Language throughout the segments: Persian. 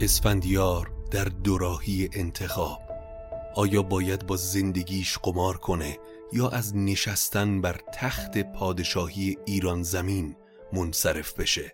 اسفندیار در دوراهی انتخاب. آیا باید با زندگیش قمار کنه یا از نشستن بر تخت پادشاهی ایران زمین منصرف بشه؟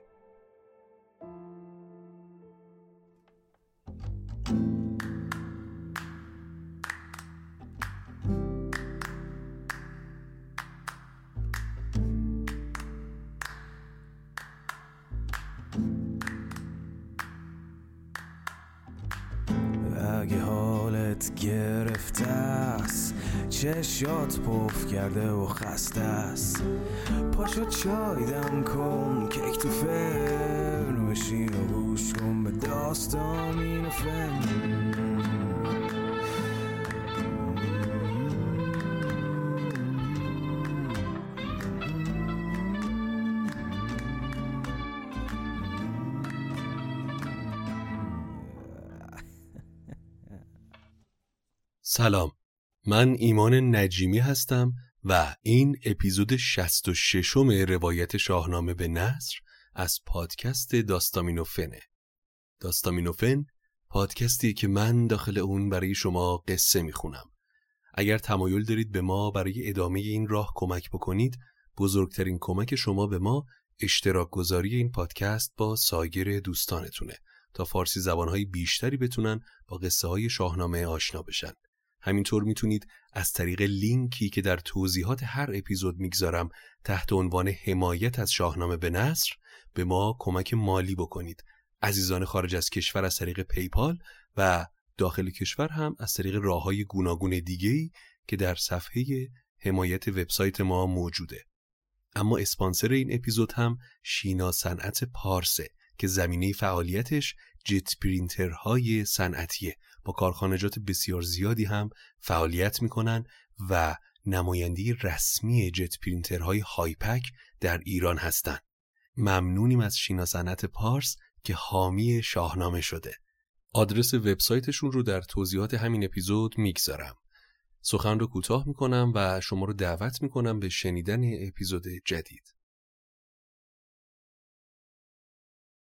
چشات پف کرده و خسته است. پاشو چای دم کن کیک تو فرن بشین و گوش کن به داستان این فن. سلام. من ایمان نجیمی هستم و این اپیزود 66 م روایت شاهنامه به نصر از پادکست داستامینوفنه. داستامینوفن پادکستی که من داخل اون برای شما قصه می‌خونم. اگر تمایل دارید به ما برای ادامه این راه کمک بکنید بزرگترین کمک شما به ما اشتراک گذاری این پادکست با سایر دوستانتونه تا فارسی زبانهای بیشتری بتونن با قصه های شاهنامه آشنا بشن. همینطور می‌تونید از طریق لینکی که در توضیحات هر اپیزود می‌گذارم تحت عنوان حمایت از شاهنامه به نصر به ما کمک مالی بکنید. عزیزان خارج از کشور از طریق پیپال و داخل کشور هم از طریق راه های گوناگون دیگهی که در صفحه حمایت وبسایت ما موجوده. اما اسپانسر این اپیزود هم شینا صنعت پارسه که زمینه فعالیتش جت پرینترهای صنعتیه. با کارخانجات بسیار زیادی هم فعالیت می‌کنن و نماینده‌ی رسمی جت پرینترهای هایپک در ایران هستند. ممنونیم از شینا صنعت پارس که حامی شاهنامه شده. آدرس وبسایتشون رو در توضیحات همین اپیزود می‌گذارم. سخن رو کوتاه می‌کنم و شما رو دعوت می‌کنم به شنیدن اپیزود جدید.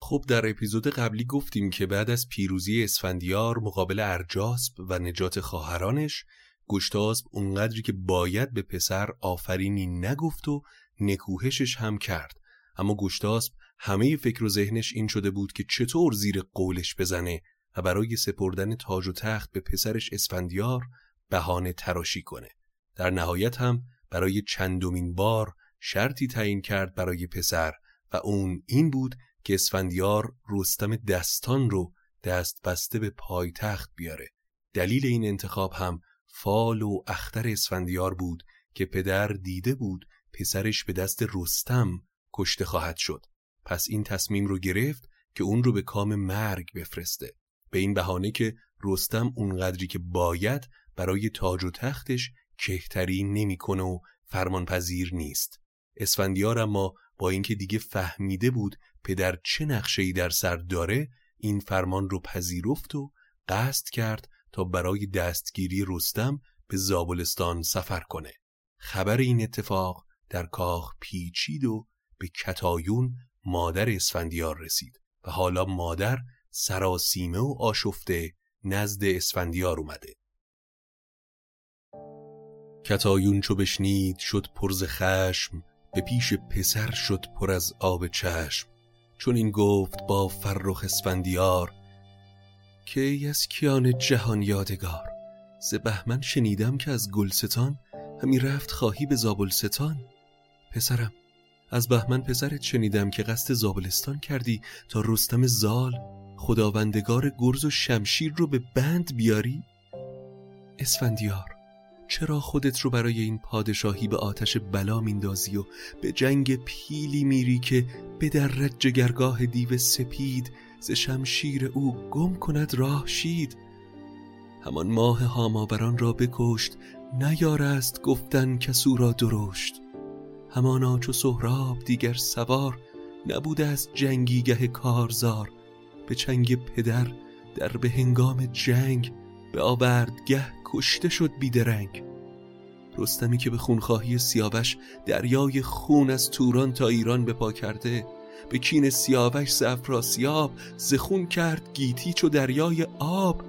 خب در اپیزود قبلی گفتیم که بعد از پیروزی اسفندیار مقابل ارجاسب و نجات خواهرانش گشتاسب اونقدری که باید به پسر آفرینی نگفت و نکوهشش هم کرد. اما گشتاسب همه فکر و ذهنش این شده بود که چطور زیر قولش بزنه و برای سپردن تاج و تخت به پسرش اسفندیار بهانه تراشی کنه. در نهایت هم برای چندمین بار شرطی تعیین کرد برای پسر و اون این بود که اسفندیار رستم دستان رو دست بسته به پایتخت بیاره. دلیل این انتخاب هم فال و اختر اسفندیار بود که پدر دیده بود پسرش به دست رستم کشته خواهد شد. پس این تصمیم رو گرفت که اون رو به کام مرگ بفرسته. به این بهانه که رستم اونقدری که باید برای تاج و تختش کهتری نمی‌کنه و فرمانپذیر نیست. اسفندیار اما با اینکه دیگه فهمیده بود پدر چه نقشه‌ای در سر داره این فرمان رو پذیرفت و قصد کرد تا برای دستگیری رستم به زابلستان سفر کنه. خبر این اتفاق در کاخ پیچید و به کتایون مادر اسفندیار رسید و حالا مادر سراسیمه و آشفته نزد اسفندیار اومده. کتایون چو بشنید شد پرز خشم به پیش پسر شد پر از آب چشم. چون این گفت با فرخ اسفندیار که ای از کیان جهان یادگار؟ ز بهمن شنیدم که از گلستان همی رفت خواهی به زابلستان. پسرم از بهمن پسرت شنیدم که قصد زابلستان کردی تا رستم زال خداوندگار گرز و شمشیر رو به بند بیاری. اسفندیار چرا خودت رو برای این پادشاهی به آتش بلا میندازی و به جنگ پیلی میری که به درد جگرگاه دیو سپید ز شمشیر او گم کند راه شید؟ همان ماه هاماوران را بکشت نیارست گفتن کسو را درشت. همانا چو سهراب دیگر سوار نبوده از جنگیگه کارزار. به چنگ پدر در به هنگام جنگ به آوردگه کشته شد بیدرنگ. رستمی که به خونخواهی سیاوش دریای خون از توران تا ایران به پا کرده به کین سیاوش زفراسیاب زخون کرد گیتی چو دریای آب.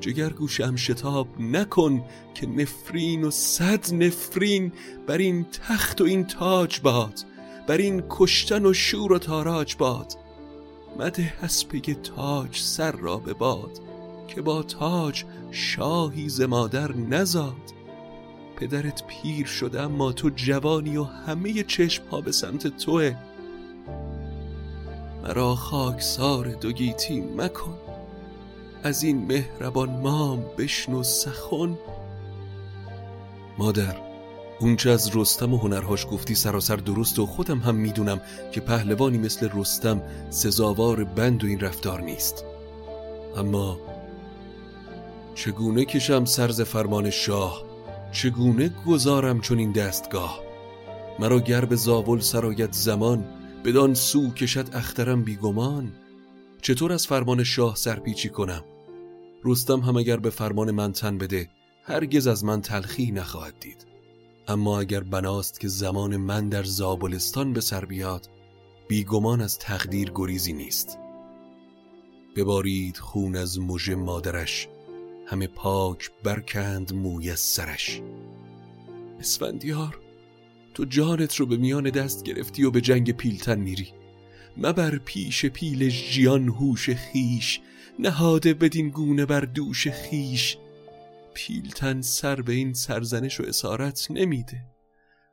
جگر گوشم شتاب نکن که نفرین و صد نفرین بر این تخت و این تاج باد بر این کشتن و شور و تاراج باد. مده پی تاج سر را به باد. که با تاج شاهی ز مادر نزاد. پدرت پیر شده اما تو جوانی و همه چشم ها به سمت توه. مرا خاکسار دو گیتی مکن. از این مهربان مام بشنو سخن. مادر اونچه از رستم و هنرهاش گفتی سراسر درست و خودم هم می‌دونم که پهلوانی مثل رستم سزاوار بند و این رفتار نیست. اما چگونه کشم سرز فرمان شاه؟ چگونه گذارم چون این دستگاه؟ مرا گرب زاول سرایت زمان بدان سو کشد اخترم بیگمان. چطور از فرمان شاه سرپیچی کنم؟ رستم هم اگر به فرمان من تن بده هرگز از من تلخی نخواهد دید. اما اگر بناست که زمان من در زابلستان به سر بیاد بیگمان از تقدیر گریزی نیست. ببارید خون از مژه مادرش همه پاک برکند موی از سرش. اسفندیار تو جانت رو به میان دست گرفتی و به جنگ پیلتن میری. مبر پیش پیل جیان هوش خیش نهاده بدین گونه بر دوش خیش. پیلتن سر به این سرزنش و اسارت نمیده.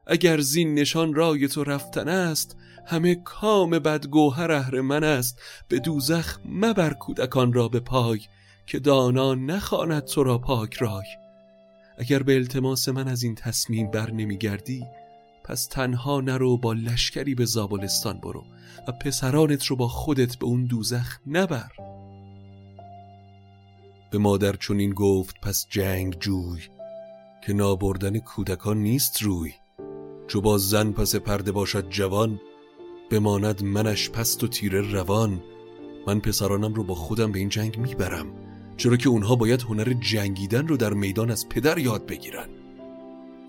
اگر زین نشان رای تو رفتن است همه کام بدگوهر اهر است. به دوزخ مبر کودکان را به پای. که دانا نخواند تو را پاک رای. اگر به التماس من از این تصمیم بر نمیگردی پس تنها نرو با لشکری به زابلستان برو و پسرانت رو با خودت به اون دوزخ نبر. به مادر چنین گفت پس جنگ جوی که نابردن کودکان نیست روی. چو با زن پس پرده باشد جوان بماند منش پست و تیره روان. من پسرانم رو با خودم به این جنگ می‌برم. چرا که اونها باید هنر جنگیدن رو در میدان از پدر یاد بگیرن.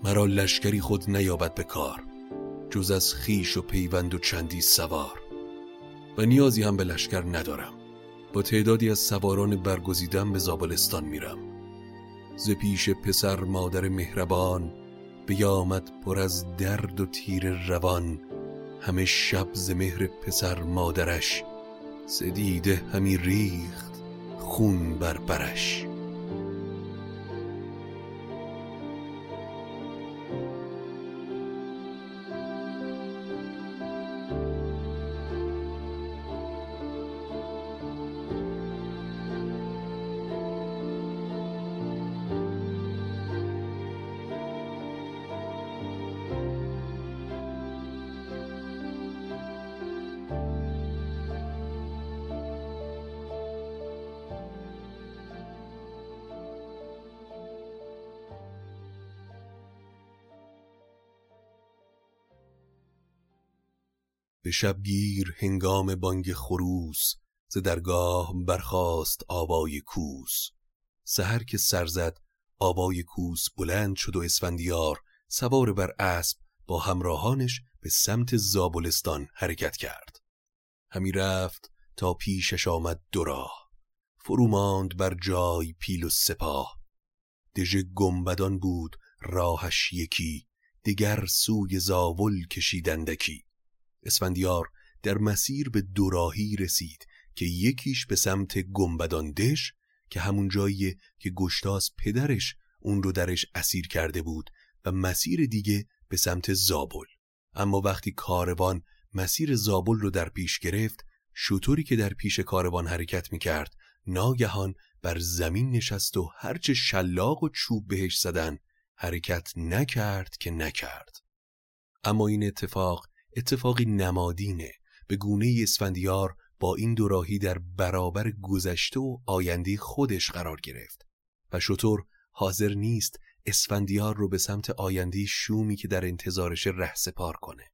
مرا لشکری خود نیابد به کار جز از خیش و پیوند و چندی سوار. و نیازی هم به لشکر ندارم. با تعدادی از سواران برگزیدم به زابلستان میرم. ز پیش پسر مادر مهربان بیامد پر از درد و تیر روان. همه شب ز مهر پسر مادرش زدیده همی ریخت. خون بر شبگیر هنگام بانگ خروس ز درگاه برخاست آوای کوس. سهر که سر زد آوای کوس بلند شد و اسفندیار سوار بر اسب با همراهانش به سمت زابلستان حرکت کرد. همی رفت تا پیشش آمد دو راه. فرو ماند بر جای پیل و سپاه. دژ گنبدان بود راهش یکی دیگر سوی زاول کشیدندکی اسفندیار در مسیر به دوراهی رسید که یکیش به سمت گنبدان دش که همون جایی که گشتاس پدرش اون رو درش اسیر کرده بود و مسیر دیگه به سمت زابل. اما وقتی کاروان مسیر زابل رو در پیش گرفت شطوری که در پیش کاروان حرکت می‌کرد ناگهان بر زمین نشست و هرچه شلاق و چوب بهش زدن حرکت نکرد که نکرد. اما این اتفاق اتفاقی نمادینه. به گونه اسفندیار با این دوراهی در برابر گذشته و آینده خودش قرار گرفت. و شطور حاضر نیست اسفندیار رو به سمت آینده شومی که در انتظارش ره سپار کنه.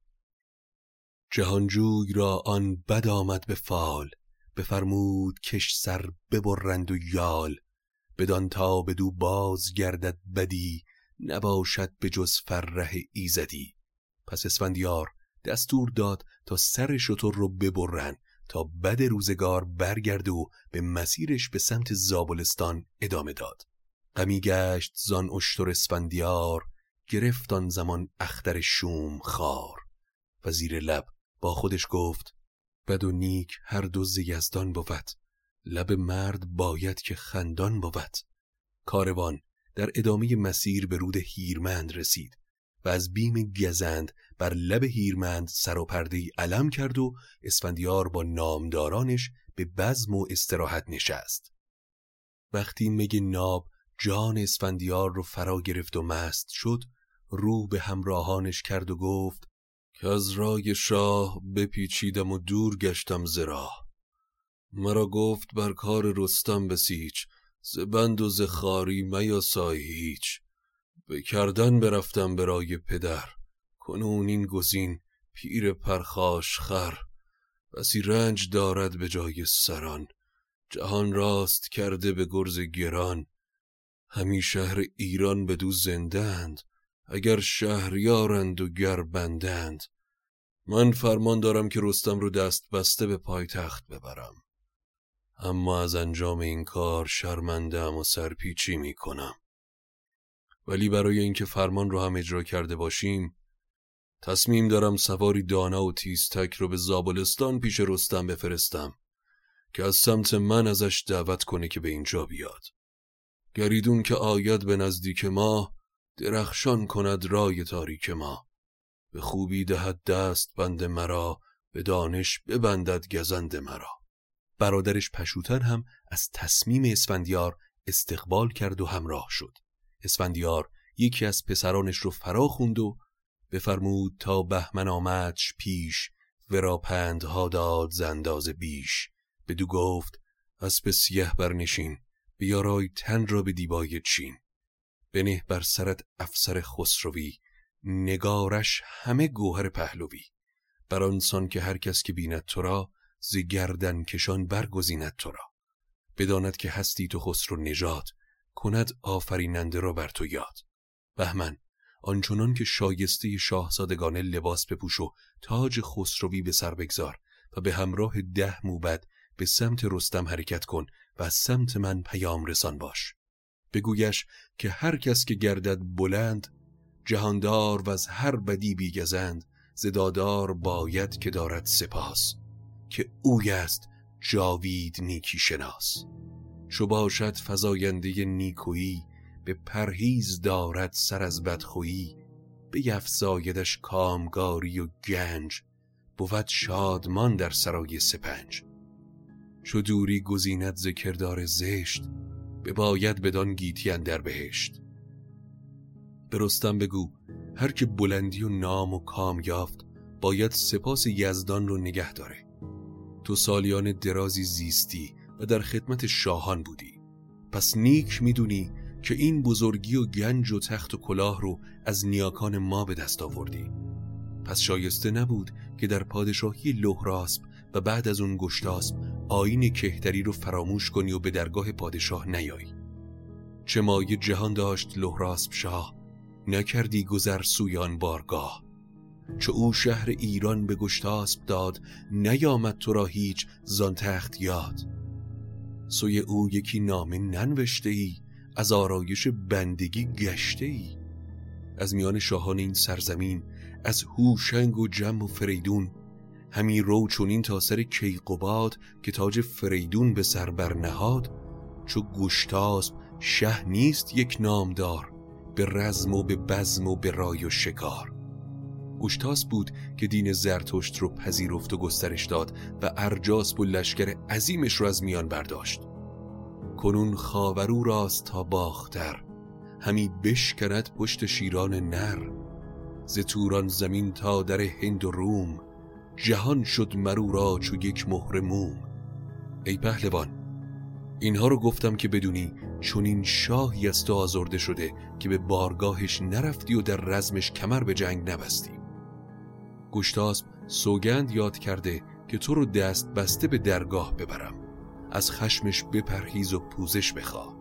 جهانجوی را آن بد آمد به فال. بفرمود کش سر ببرند و یال. بدان تا بدو باز گردد بدی نباشد به جز فرح ایزدی. پس اسفندیار دستور داد تا سر شطور رو ببرن تا بد روزگار برگرد و به مسیرش به سمت زابلستان ادامه داد. غمی گشت زان اشتر اسفندیار گرفت آن زمان اختر شوم خار. و زیر لب با خودش گفت بد و نیک هر دو یزدان بود لب مرد باید که خندان بود. کاروان در ادامه مسیر به رود هیرمند رسید. و از بیم گزند بر لب هیرمند سر و پرده علم کرد و اسفندیار با نامدارانش به بزم و استراحت نشست. وقتی مگ ناب جان اسفندیار رو فرا گرفت و مست شد رو به همراهانش کرد و گفت که از رای شاه بپیچیدم و دور گشتم زرا مرا گفت بر کار رستم بسیچ ز بند و ز خاری میاسای هیچ. به کردن برفتم برای پدر. کنون این گزین پیر پرخاش خر. بسی رنج دارد به جای سران. جهان راست کرده به گرز گران. همی شهر ایران به دو زندند. اگر شهریارند و گر بندند. من فرمان دارم که رستم رو دست بسته به پایتخت ببرم. اما از انجام این کار شرمندم و سرپیچی می کنم ولی برای اینکه فرمان رو هم اجرا کرده باشیم تصمیم دارم سواری دانا و تیزتک رو به زابلستان پیش رستم بفرستم که از سمت من ازش دعوت کنه که به اینجا بیاد. گریدون که آید به نزدیک ما درخشان کند رای تاریک ما. به خوبی دهد دست بند مرا به دانش ببندد گزند مرا. برادرش پشوتن هم از تصمیم اسفندیار استقبال کرد و همراه شد. اسفندیار یکی از پسرانش رو فرا خوند و بفرمود تا بهمن آمدش پیش ورا پندها داد زنداز بیش. بدو گفت اسب سیه برنشین بیارای تن را به دیبای چین. بنه بر سرت افسر خسروی نگارش همه گوهر پهلوی. بر آنسان که هر کس که بیند تو را ز گردن کشان برگزیند تو را. بداند که هستی تو خسرو نژاد کند آفریننده را بر تو یاد. بهمن آنچنان که شایسته شاهزادگانه لباس بپوش و تاج خسروی به سر بگذار و به همراه ده موبد به سمت رستم حرکت کن و سمت من پیام رسان باش. بگویش که هر کس که گردد بلند جهاندار و از هر بدی بیگزند زدادار باید که دارد سپاس که اوی است جاوید نیکی شناس. چو باشد فزاینده نیکویی به پرهیز دارد سر از بدخویی. به یفزایدش کامگاری و گنج بود شادمان در سرای سپنج. چو دوری گزیند ذکردار زشت به باید بدان گیتی اندر بهشت. به رستم بگو هر که بلندی و نام و کام یافت باید سپاس یزدان رو نگه داره. تو سالیان درازی زیستی و در خدمت شاهان بودی. پس نیک می‌دونی که این بزرگی و گنج و تخت و کلاه رو از نیاکان ما به دست آوردی. پس شایسته نبود که در پادشاهی لهراسب و بعد از اون گشتاسب آین کهتری رو فراموش کنی و به درگاه پادشاه نیایی چه مایه جهان داشت لهراسب شاه نکردی گذر سویان بارگاه. چه او شهر ایران به گشتاسب داد نیامد تو را هیچ زان تخت یاد. سوی او یکی نامه ننوشته ای از آرایش بندگی گشته ای از میان شاهان این سرزمین از هوشنگ و جم و فریدون. همی رو چونین تا سر کیقوباد که تاج فریدون به سر برنهاد چو گشتاسب شه نیست یک نامدار به رزم و به بزم و به رای و شکار. گشتاس بود که دین زرتشت رو پذیرفت و گسترش داد و ارجاس و لشکر عظیمش رو از میان برداشت. کنون خاورو راست تا باختر همی بشکند پشت شیران نر. ز توران زمین تا در هند و روم جهان شد مرو را چو یک مهر موم. ای پهلوان اینها رو گفتم که بدونی چون این شاهی از تو آزرده شده که به بارگاهش نرفتی و در رزمش کمر به جنگ نبستی. گشتاسب سوگند یاد کرده که تو رو دست بسته به درگاه ببرم. از خشمش بپرهیز و پوزش بخوا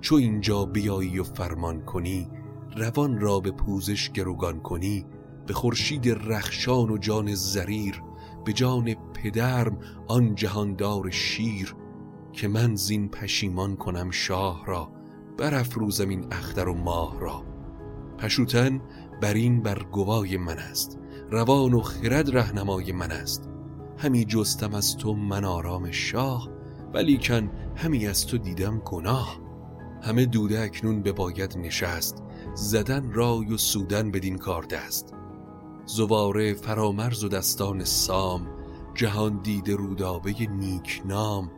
چو اینجا بیایی و فرمان کنی روان را به پوزش گروگان کنی به خورشید رخشان و جان زریر به جان پدرم آن جهاندار شیر که من زین پشیمان کنم شاه را برافروزم این اختر و ماه را. پشوتن بر این بر گوای من است. روان و خرد رهنمای من است. همی جستم از تو من آرام شاه ولیکن همی از تو دیدم گناه. همه دوده اکنون به باید نشست زدن رای و سودن بدین کار دست. زواره فرامرز و دستان سام جهان دیده رودابه نیک نام.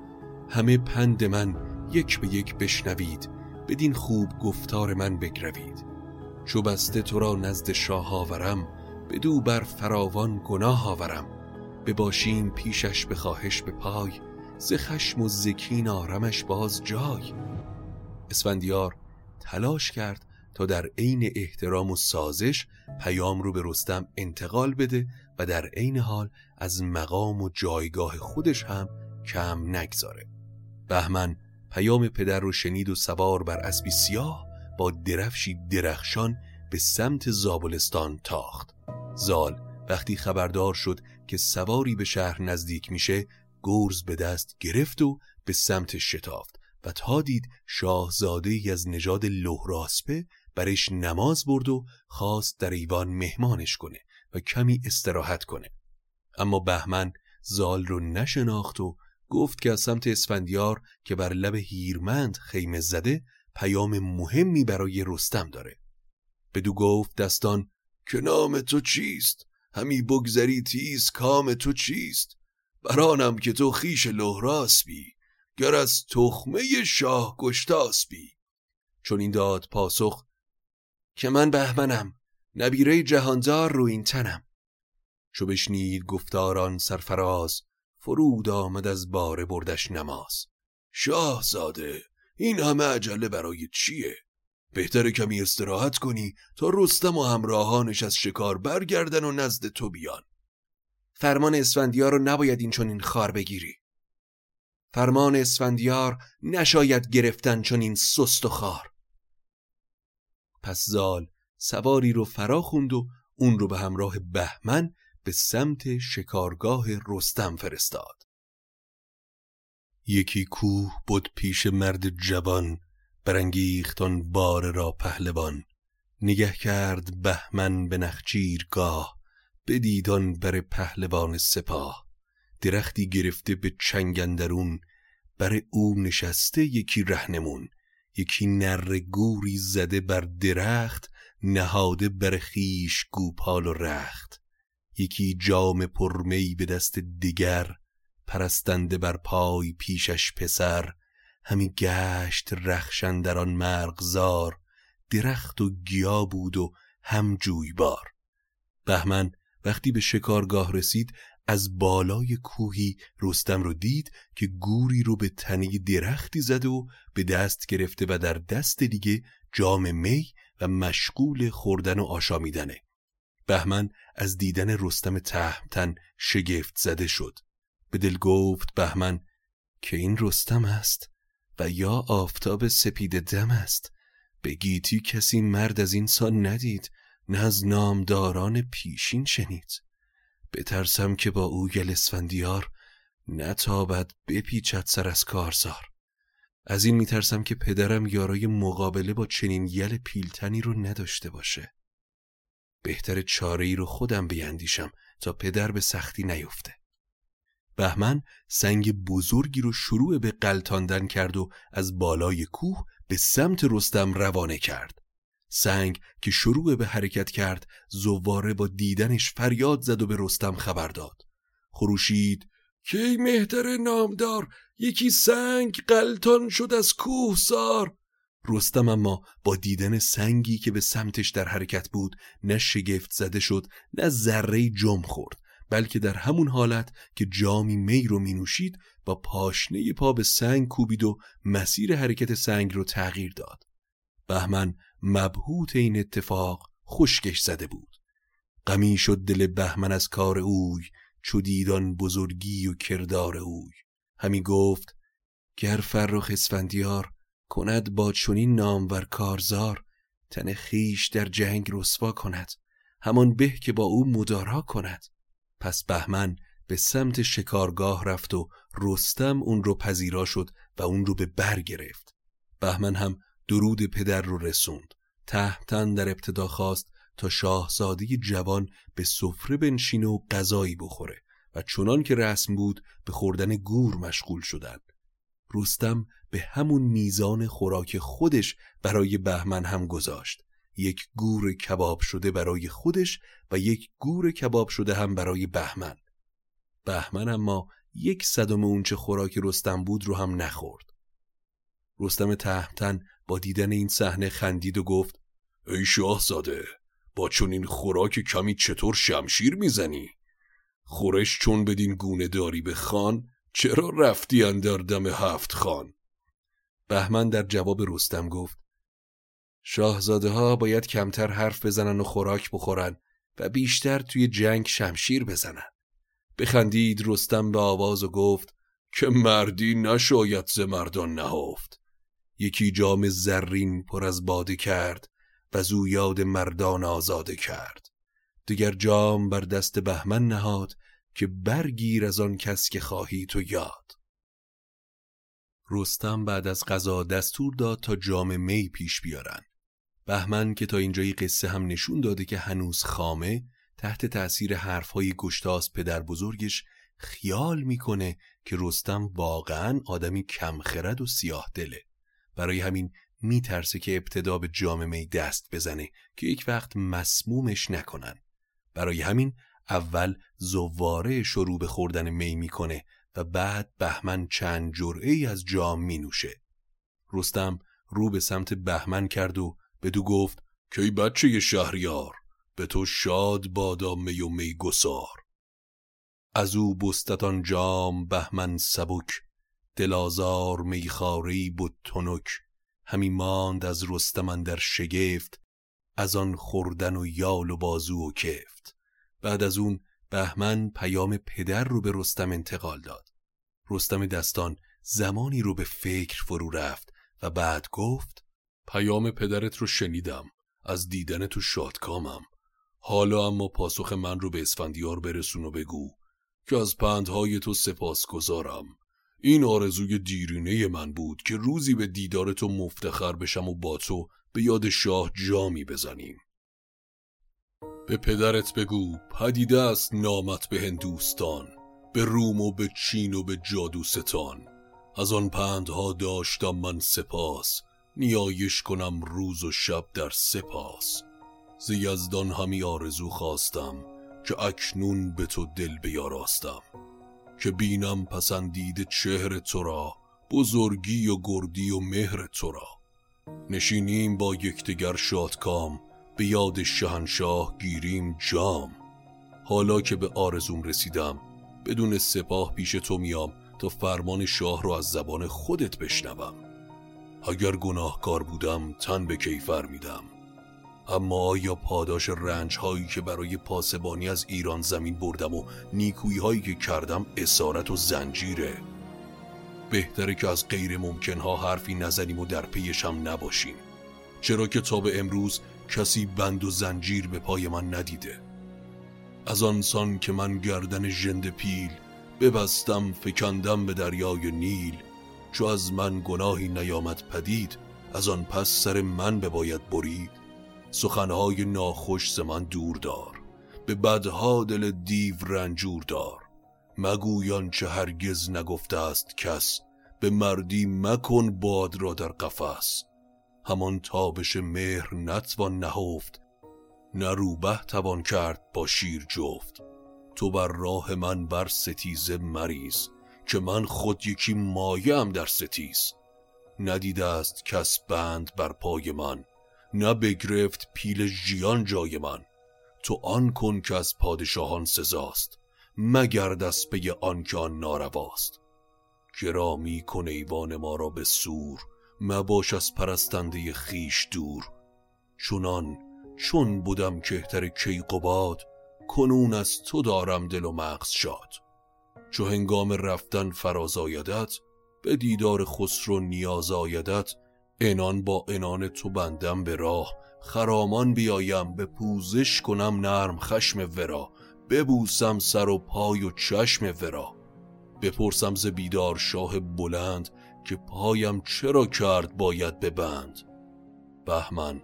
همه پند من یک به یک بشنوید بدین خوب گفتار من بگروید. چو بسته تو را نزد شاه آورم بدو بر فراوان گناه آورم. بباشیم پیشش به خواهش به پای ز خشم و زکین آرمش باز جای. اسفندیار تلاش کرد تا در عین احترام و سازش پیام رو به رستم انتقال بده و در عین حال از مقام و جایگاه خودش هم کم نگذاره. بهمن پیام پدر رو شنید و سوار بر اسبی سیاه با درفشی درخشان به سمت زابلستان تاخت. زال وقتی خبردار شد که سواری به شهر نزدیک میشه گرز به دست گرفت و به سمت شتافت و تا دید شاهزاده ای از نژاد لهراسپه برش نماز برد و خواست در ایوان مهمانش کنه و کمی استراحت کنه. اما بهمن زال رو نشناخت و گفت که از سمت اسفندیار که بر لب هیرمند خیمه زده پیام مهمی برای رستم داره. بدو گفت دستان که نام تو چیست؟ همی بگذری تیز کام تو چیست؟ برانم که تو خیش لهراس بی گر از تخمه شاه گشتاس بی چون این داد پاسخ که من بهمنم نبیره جهاندار رو این تنم. چو بشنید گفتاران سرفراز فرود آمد از باره بردش نماز. شاهزاده این همه عجله برای چیه؟ بهتره کمی استراحت کنی تا رستم و همراهانش از شکار برگردن و نزد تو بیان. فرمان اسفندیار رو نباید این چون این خار بگیری. فرمان اسفندیار نشاید گرفتن چون این سست و خار. پس زال سواری رو فرا خوند و اون رو به همراه بهمن به سمت شکارگاه رستم فرستاد. یکی کوه بود پیش مرد جوان برانگیختان بار را پهلوان. نگه کرد بهمن به نخچیرگاه بدیدان بر پهلوان سپاه. درختی گرفته به چنگندرون بر او نشسته یکی رهنمون. یکی نر گوری زده بر درخت نهاده بر خیش گوپال و رخت. یکی جام پرمی به دست دیگر پرستنده بر پای پیشش پسر. همی گشت رخشن در آن مرغزار درخت و گیا بود و هم جویبار. بهمن وقتی به شکارگاه رسید از بالای کوهی رستم رو دید که گوری رو به تنه درختی زده و به دست گرفته و در دست دیگه جام می و مشغول خوردن و آشامیدنه. بهمن از دیدن رستم تهمتن شگفت زده شد. به دل گفت بهمن که این رستم است؟ و یا آفتاب سپید دم است. به گیتی کسی مرد از این سان ندید نه از نامداران پیشین شنید. بترسم که با او گل اسفندیار نتابد بپیچد سر از کارزار. از این میترسم که پدرم یارای مقابله با چنین یل پیلتنی رو نداشته باشه. بهتر چاره ای رو خودم بیندیشم تا پدر به سختی نیفته. بهمن سنگ بزرگی رو شروع به قلتاندن کرد و از بالای کوه به سمت رستم روانه کرد. سنگ که شروع به حرکت کرد زواره با دیدنش فریاد زد و به رستم خبر داد. خروشید کی مهتر نامدار یکی سنگ قلتان شد از کوه سار. رستم اما با دیدن سنگی که به سمتش در حرکت بود نه شگفت زده شد نه ذره جم خورد. بلکه در همون حالت که جامی می رو می نوشید با پاشنه پا به سنگ کوبید و مسیر حرکت سنگ رو تغییر داد. بهمن مبهوت این اتفاق خشکش زده بود. غمی شد دل بهمن از کار اوی چو دیدان بزرگی و کردار اوی. همی گفت گر فرخ اسفندیار کند با چنین نامور کارزار تن خیش در جنگ رسوا کند. همان به که با او مدارا کند. پس بهمن به سمت شکارگاه رفت و رستم اون رو پذیرا شد و اون رو به بر گرفت. بهمن هم درود پدر رو رسوند. تحتن در ابتدا خواست تا شاهزاده جوان به سفره بنشینه و غذایی بخوره و چنان که رسم بود به خوردن گور مشغول شدند. رستم به همون میزان خوراک خودش برای بهمن هم گذاشت. یک گور کباب شده برای خودش و یک گور کباب شده هم برای بهمن بهمن اما یک صدم اونچه خوراک رستم بود رو هم نخورد رستم تهمتن با دیدن این صحنه خندید و گفت ای شاهزاده با چون این خوراک کمی چطور شمشیر می‌زنی؟ خورش چون بدین گونه داری به خان چرا رفتی اندر دم هفت خان؟ بهمن در جواب رستم گفت شاهزاده ها باید کمتر حرف بزنن و خوراک بخورن و بیشتر توی جنگ شمشیر بزنن. بخندید رستم به آواز و گفت که مردی نشاید ز مردان نهفت. یکی جام زرین پر از باده کرد و زو یاد مردان آزاده کرد. دیگر جام بر دست بهمن نهاد که برگیر از آن کس که خواهی تو یاد. رستم بعد از غذا دستور داد تا جام می پیش بیارن. بهمن که تا اینجای قصه هم نشون داده که هنوز خامه تحت تأثیر حرفهای گشتاس پدر بزرگش خیال می‌کنه که رستم واقعا آدمی کمخرد و سیاه دله برای همین میترسه که ابتدا به جام می دست بزنه که یک وقت مسمومش نکنن. برای همین اول زواره شروع به خوردن می می‌کنه و بعد بهمن چند جرعه ای از جام می نوشه. رستم رو به سمت بهمن کرد و بدو گفت که ای بچه شهریار؟ به تو شاد بادا می و می گسار. از او بستتان جام بهمن سبک دلازار میخاری بود تنک. همی ماند از رستمن در شگفت از آن خوردن و یال و بازو و کفت. بعد از اون بهمن پیام پدر رو به رستم انتقال داد. رستم دستان زمانی رو به فکر فرو رفت و بعد گفت پیام پدرت رو شنیدم. از دیدن تو شادکامم. حالا اما پاسخ من رو به اسفندیار برسون و بگو که از پندهای تو سپاس گذارم این آرزوی دیرینه من بود که روزی به دیدار تو مفتخر بشم و با تو به یاد شاه جامی بزنیم. به پدرت بگو پدیده است نامت به هندوستان به روم و به چین و به جادوستان. از آن پندها داشتم من سپاس. نیایش کنم روز و شب در سپاس. زیزدان همی آرزو خواستم که اکنون به تو دل بیاراستم. که بینم پسندید چهر تو را بزرگی و گردی و مهر تو را. نشینیم با یکدیگر شادکام به یاد شهنشاه گیریم جام. حالا که به آرزوم رسیدم بدون سپاه پیش تو میام تا فرمان شاه رو از زبان خودت بشنوم. اگر گناهکار بودم تن به کیفر میدم. اما آیا پاداش رنج هایی که برای پاسبانی از ایران زمین بردم و نیکویی هایی که کردم اسارت و زنجیره. بهتره که از غیر ممکن ها حرفی نزنیم و در پیش هم نباشیم چرا که تا به امروز کسی بند و زنجیر به پای من ندیده. از آنسان که من گردن ژند پیل ببستم فکندم به دریای نیل چو از من گناهی نیامد پدید از آن پس سر من بباید برید. سخنهای ناخوش ز من دور دار به بدها دل دیو رنجور دار. مگویان چه هرگز نگفته است کس به مردی مکن باد را در قفس. همان تابش مهر نتوان نهفت نه روبه توان کرد با شیر جفت. تو بر راه من بر ستیزه مریز که من خود یکی مایم در ستیز. ندیده است کس بند بر پای من نه بگرفت پیل ژیان جای من. تو آن کن که از پادشاهان سزاست مگرد از پی آن که آن نارواست گرامی کن ایوان ما را به سور مباش از پرستنده خیش دور. چونان چون بودم کهتر کیقباد کنون از تو دارم دل و مغز شاد. چو هنگام رفتن فراز آیدت به دیدار خسرو نیاز آیدت انان با انان تو بندم به راه خرامان بیایم به پوزش کنم نرم خشم ورا ببوسم سر و پای و چشم ورا. بپرسم ز بیدار شاه بلند که پایم چرا کرد باید ببند. بهمن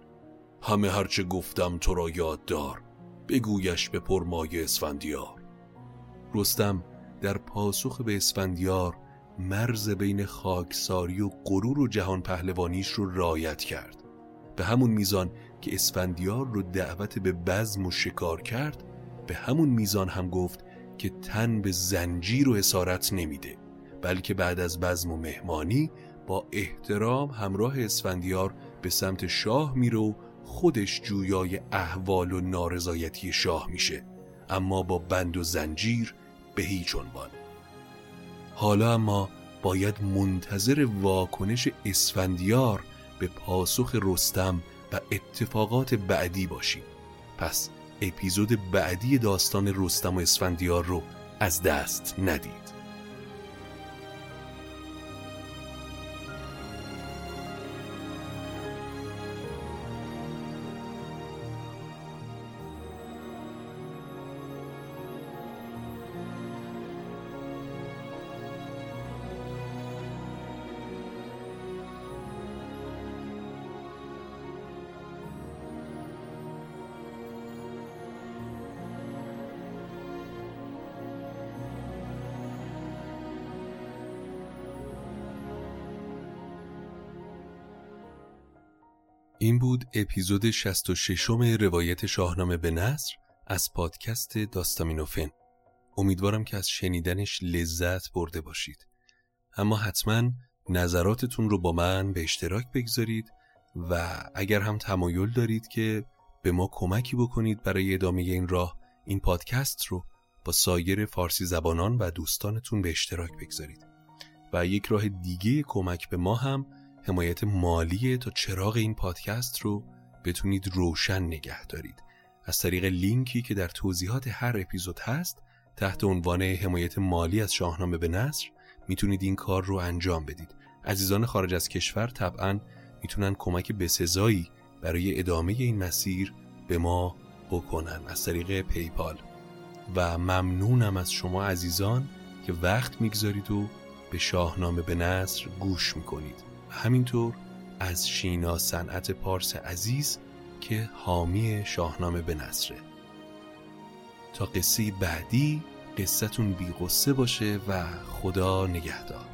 همه هرچه گفتم تو را یاد دار بگویش به پرمایه اسفندیار. رستم در پاسخ به اسفندیار مرز بین خاکساری و غرور و جهان پهلوانیش رو رایت کرد. به همون میزان که اسفندیار رو دعوت به بزم و شکار کرد به همون میزان هم گفت که تن به زنجیر و اسارت نمیده بلکه بعد از بزم و مهمانی با احترام همراه اسفندیار به سمت شاه میره و خودش جویای احوال و نارضایتی شاه میشه. اما با بند و زنجیر به هیچ عنوان. حالا اما باید منتظر واکنش اسفندیار به پاسخ رستم و اتفاقات بعدی باشیم. پس اپیزود بعدی داستان رستم و اسفندیار رو از دست ندید. اپیزود 66 روایت شاهنامه به نصر از پادکست داستامینوفن. امیدوارم که از شنیدنش لذت برده باشید. اما حتما نظراتتون رو با من به اشتراک بگذارید و اگر هم تمایل دارید که به ما کمکی بکنید برای ادامه این راه این پادکست رو با سایر فارسی زبانان و دوستانتون به اشتراک بگذارید. و یک راه دیگه کمک به ما هم حمایت مالی تا چراغ این پادکست رو بتونید روشن نگه دارید. از طریق لینکی که در توضیحات هر اپیزود هست تحت عنوان حمایت مالی از شاهنامه به نصر می‌تونید این کار رو انجام بدید. عزیزان خارج از کشور طبعا می‌تونن کمک بسزایی برای ادامه این مسیر به ما بکنن. از طریق پیپال. و ممنونم از شما عزیزان که وقت می‌گذارید و به شاهنامه به نصر گوش می‌کنید. همینطور از شینا صنعت پارس عزیز که حامی شاهنامه به نصره تا قصه بعدی قصتون بی باشه و خدا نگهدار.